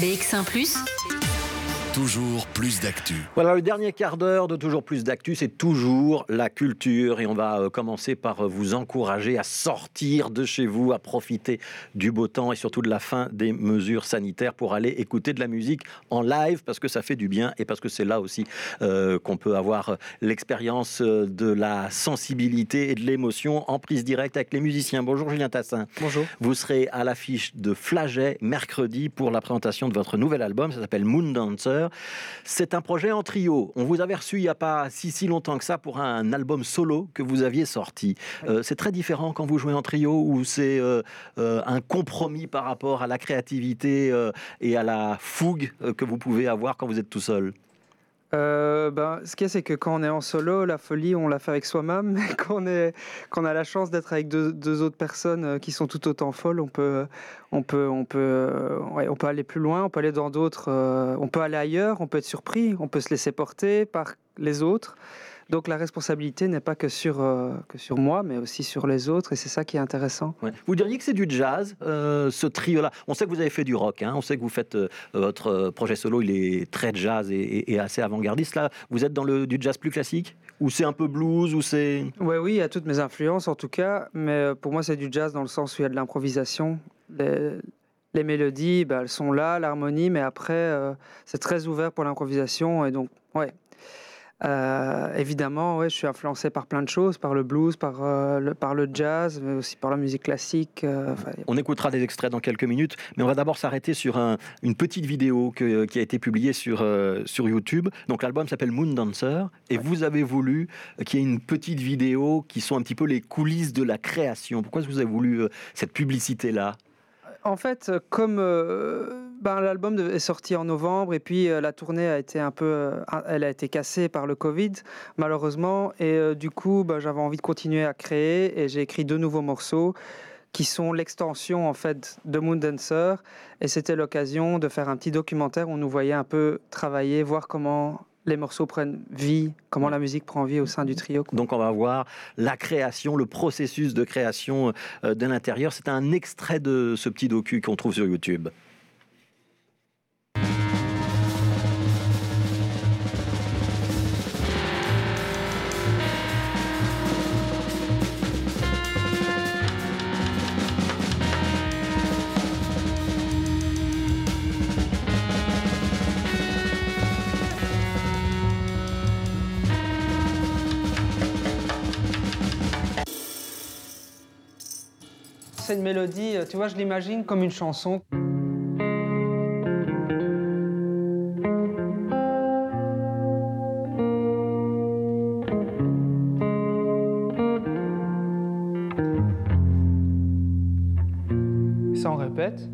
BX1 ⁇ Toujours plus d'actu. Voilà, le dernier quart d'heure de Toujours plus d'actu, c'est toujours la culture. Et on va euh, commencer par euh, vous encourager à sortir de chez vous, à profiter du beau temps et surtout de la fin des mesures sanitaires pour aller écouter de la musique en live parce que ça fait du bien et parce que c'est là aussi euh, qu'on peut avoir l'expérience de la sensibilité et de l'émotion en prise directe avec les musiciens. Bonjour Julien Tassin. Bonjour. Vous serez à l'affiche de Flaget mercredi pour la présentation de votre nouvel album. Ça s'appelle Moon Dancer. C'est un projet en trio. On vous avait reçu il n'y a pas si, si longtemps que ça pour un album solo que vous aviez sorti. Euh, c'est très différent quand vous jouez en trio ou c'est euh, euh, un compromis par rapport à la créativité et à la fougue que vous pouvez avoir quand vous êtes tout seul? Euh, ben, ce qu'il y a, c'est que quand on est en solo, la folie, on la fait avec soi-même. Mais quand on, a la chance d'être avec deux, autres personnes euh, qui sont tout autant folles, on peut, on peut, on peut, euh, on peut aller plus loin, on peut aller dans d'autres, on peut aller ailleurs, on peut être surpris, on peut se laisser porter par les autres. Donc la responsabilité n'est pas que sur, euh, que sur moi, mais aussi sur les autres, et c'est ça qui est intéressant. Vous diriez que c'est du jazz, euh, ce trio-là? On sait que vous avez fait du rock, hein. on sait que vous faites euh, votre projet solo, il est très jazz et, assez avant-gardiste. Là, vous êtes dans le, du jazz plus classique? Ou c'est un peu blues ou c'est... Oui, oui, il y a toutes mes influences en tout cas, mais pour moi c'est du jazz dans le sens où il y a de l'improvisation. Les, mélodies, bah, elles sont là, l'harmonie, mais après, c'est très ouvert pour l'improvisation. Et donc, ouais, euh, évidemment, ouais, je suis influencé par plein de choses, par le blues, par, euh, le, par le jazz, mais aussi par la musique classique. Euh, on écoutera des extraits dans quelques minutes, mais on va d'abord s'arrêter sur une petite vidéo qui a été publiée sur, sur YouTube. Donc l'album s'appelle Moon Dancer, et vous avez voulu qu'il y ait une petite vidéo qui sont un petit peu les coulisses de la création. Pourquoi vous avez voulu cette publicité-là? En fait, comme ben, l'album est sorti en novembre et puis euh, la tournée a été un peu, euh, elle a été cassée par le Covid, malheureusement. Et du coup, ben, j'avais envie de continuer à créer et j'ai écrit deux nouveaux morceaux qui sont l'extension en fait de Moon Dancer. Et c'était l'occasion de faire un petit documentaire où on nous voyait un peu travailler, voir comment les morceaux prennent vie, comment la musique prend vie au sein du trio. Donc on va voir la création, le processus de création euh, de l'intérieur. C'est un extrait de ce petit docu qu'on trouve sur YouTube. C'est une mélodie, euh, tu vois, je l'imagine comme une chanson. Ça, on répète.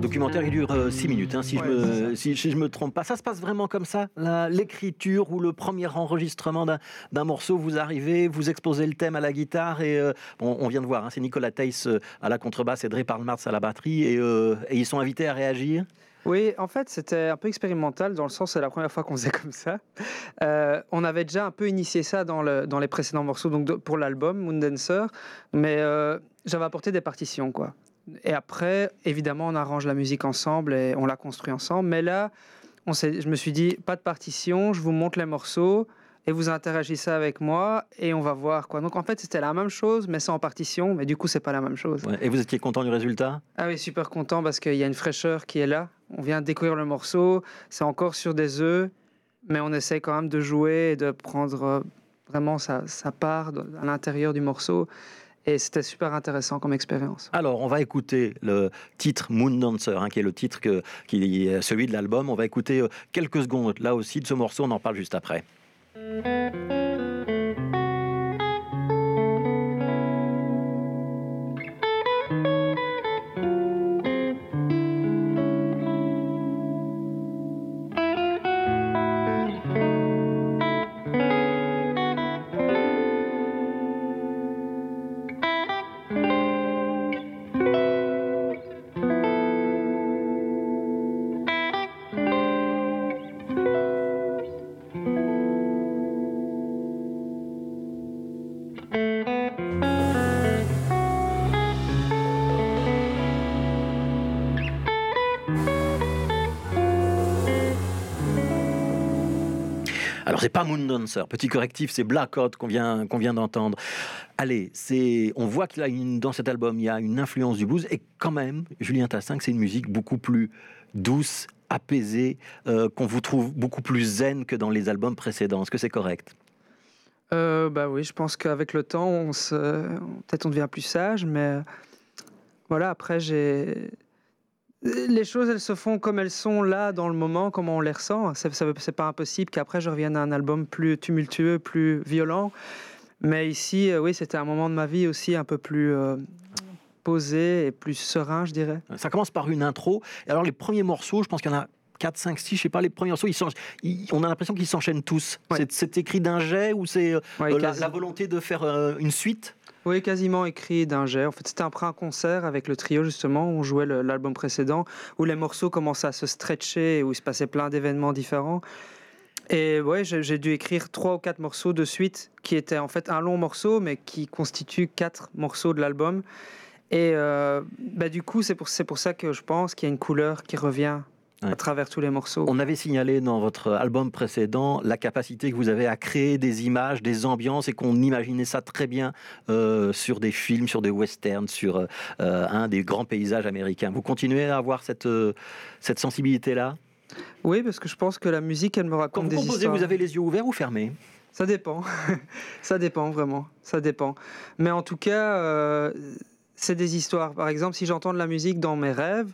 Documentaire il dure 6 euh, minutes, hein, si, je me, si, je me trompe pas. Ça se passe vraiment comme ça L'écriture ou le premier enregistrement d'un morceau, vous arrivez, vous exposez le thème à la guitare et euh, on vient de voir, hein, c'est Nicolas Teiss euh, à la contrebasse et Dre Parlmars à la batterie et, et ils sont invités à réagir oui, en fait, c'était un peu expérimental dans le sens c'est la première fois qu'on faisait comme ça. on avait déjà un peu initié ça dans, le, dans les précédents morceaux, donc pour l'album Moon Dancer, mais j'avais apporté des partitions, quoi. Et après, évidemment, on arrange la musique ensemble et on la construit ensemble. Mais là, on je me suis dit, pas de partition, je vous montre les morceaux et vous interagissez avec moi et on va voir quoi. Donc en fait, c'était la même chose, mais sans partition, mais du coup, c'est pas la même chose. Et vous étiez content du résultat? Ah oui, super content parce qu'il y a une fraîcheur qui est là. On vient de découvrir le morceau, c'est encore sur des œufs, mais on essaie quand même de jouer et de prendre euh, vraiment sa, sa part à l'intérieur du morceau. Et c'était super intéressant comme expérience. Alors, on va écouter le titre Moon Dancer, hein, qui est le titre qui est celui de l'album. On va écouter euh, quelques secondes là aussi de ce morceau. On en parle juste après. Alors c'est pas Moon Dancer, petit correctif, c'est Black Hot qu'on vient, qu'on vient d'entendre. Allez, c'est, on voit qu'il a une, dans cet album, il y a une influence du blues et quand même, Julien Tassin, c'est une musique beaucoup plus douce, apaisée, euh, qu'on vous trouve beaucoup plus zen que dans les albums précédents. Est-ce que c'est correct? Euh, Bah oui, je pense qu'avec le temps, on se, peut-être on devient plus sage, mais voilà. Après, j'ai les choses, elles se font comme elles sont là, dans le moment, comme on les ressent. C'est pas impossible qu'après je revienne à un album plus tumultueux, plus violent. Mais ici, euh, oui, c'était un moment de ma vie aussi un peu plus euh, posé et plus serein, je dirais. Ça commence par une intro. Et alors, les premiers morceaux, je pense qu'il y en a 4, 5, 6, je sais pas, les premiers morceaux, ils on a l'impression qu'ils s'enchaînent tous. C'est écrit d'un jet ou c'est euh, la, volonté de faire une suite? Oui, quasiment écrit d'un jet. En fait, c'était après un concert avec le trio, justement, où on jouait l'album précédent, où les morceaux commençaient à se stretcher, où il se passait plein d'événements différents. Et ouais, j'ai dû écrire trois ou quatre morceaux de suite, qui étaient en fait un long morceau, mais qui constituent quatre morceaux de l'album. Et euh, bah, du coup, c'est pour, pour ça que je pense qu'il y a une couleur qui revient à travers tous les morceaux. On avait signalé dans votre album précédent la capacité que vous avez à créer des images, des ambiances et qu'on imaginait ça très bien euh, sur des films, sur des westerns, sur euh, un des grands paysages américains. Vous continuez à avoir cette, euh, cette sensibilité-là? Oui, parce que je pense que la musique, elle me raconte Quand vous des composez, Vous avez les yeux ouverts ou fermés? Ça dépend. ça dépend vraiment. Ça dépend. Mais en tout cas, c'est des histoires. Par exemple, si j'entends de la musique dans mes rêves,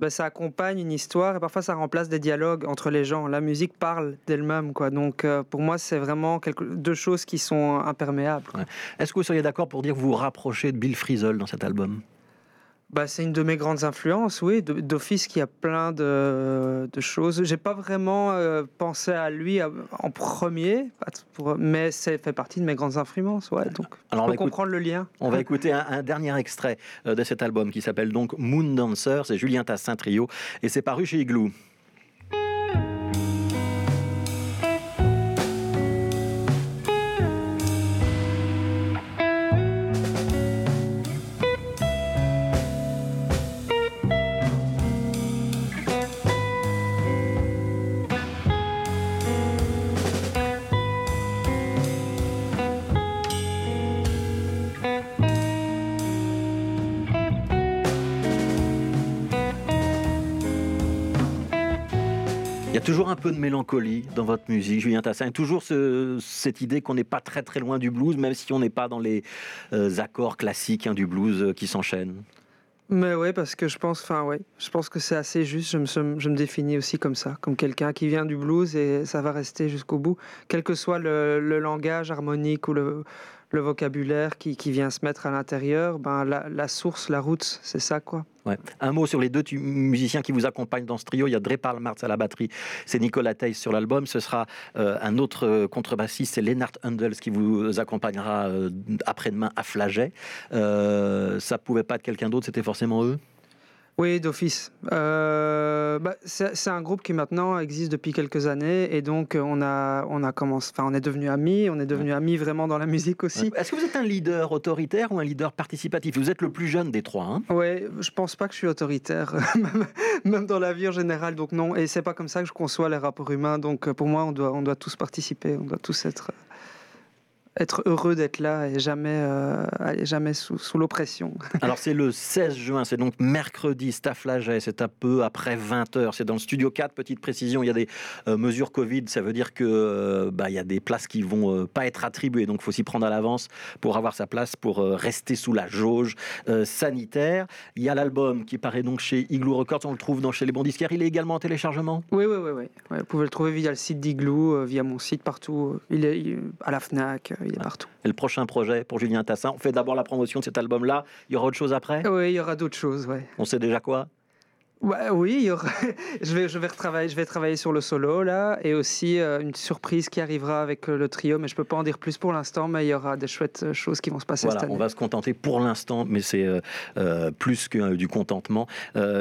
bah, ça accompagne une histoire et parfois ça remplace des dialogues entre les gens. La musique parle d'elle-même, quoi. Donc euh, pour moi, c'est vraiment quelque... deux choses qui sont imperméables. Est-ce que vous seriez d'accord pour dire que vous vous rapprochez de Bill Frisell dans cet album? Bah, c'est une de mes grandes influences, oui, d'office qui a plein de, de choses. J'ai pas vraiment euh, pensé à lui en premier, mais c'est fait partie de mes grandes influences, ouais. Donc, Alors, on comprendre le lien. On va écouter un, dernier extrait euh, de cet album qui s'appelle donc Moon Dancer. C'est Julien Tassin Trio et c'est paru chez Igloo. Il y a toujours un peu de mélancolie dans votre musique, Julien Tassin. toujours cette idée qu'on n'est pas très très loin du blues, même si on n'est pas dans les euh, accords classiques hein, du blues euh, qui s'enchaînent. Mais oui, parce que je pense, enfin ouais, je pense que c'est assez juste. Je me, définis aussi comme ça, comme quelqu'un qui vient du blues et ça va rester jusqu'au bout, quel que soit le langage harmonique ou le, le vocabulaire qui, qui, vient se mettre à l'intérieur, ben la, la, source, la route, c'est ça quoi. Ouais. Un mot sur les deux musiciens qui vous accompagnent dans ce trio. Il y a Dre Martz à la batterie, c'est Nicolas Theis sur l'album. Ce sera euh, un autre euh, contrebassiste, c'est Lennart Handels qui vous accompagnera euh, après-demain à Flaget. ça pouvait pas être quelqu'un d'autre, c'était forcément eux? Oui, d'office. Euh, bah, c'est un groupe qui maintenant existe depuis quelques années et donc on a, on a commencé, enfin on est devenu amis, on est devenu amis vraiment dans la musique aussi. Est-ce que vous êtes un leader autoritaire ou un leader participatif? Vous êtes le plus jeune des trois. Hein oui, je pense pas que je suis autoritaire, même dans la vie en général. Donc non, et c'est pas comme ça que je conçois les rapports humains. Donc pour moi, on doit, on doit tous participer, on doit tous être être heureux d'être là et jamais, euh, jamais sous, l'oppression. Alors c'est le 16 juin, c'est donc mercredi, Stafflaget, c'est un peu après 20h, c'est dans le studio 4, petite précision, il y a des euh, mesures Covid, ça veut dire que euh, bah, il y a des places qui vont pas être attribuées, donc il faut s'y prendre à l'avance pour avoir sa place, pour rester sous la jauge sanitaire. Il y a l'album qui paraît donc chez Igloo Records, on le trouve dans chez les bons disquaires, il est également en téléchargement? Oui, oui, oui, oui. vous pouvez le trouver via le site d'Igloo, via mon site partout, il est à la FNAC, il est partout. Et le prochain projet pour Julien Tassin, on fait d'abord la promotion de cet album-là. Il y aura autre chose après? Oui, il y aura d'autres choses. Ouais. On sait déjà quoi? Oui, je, vais, je, vais retravailler, je vais travailler sur le solo là, et aussi euh, une surprise qui arrivera avec euh, le trio, mais je peux pas en dire plus pour l'instant, mais il y aura des chouettes euh, choses qui vont se passer cette année. On va se contenter pour l'instant, mais c'est plus que du contentement,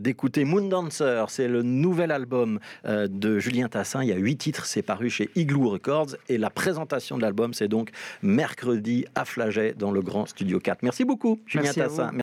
d'écouter Moon Dancer. C'est le nouvel album de Julien Tassin. Il y a huit titres, c'est paru chez Igloo Records, et la présentation de l'album, c'est donc mercredi à Flaget dans le Grand Studio 4. Merci beaucoup, Julien Tassin.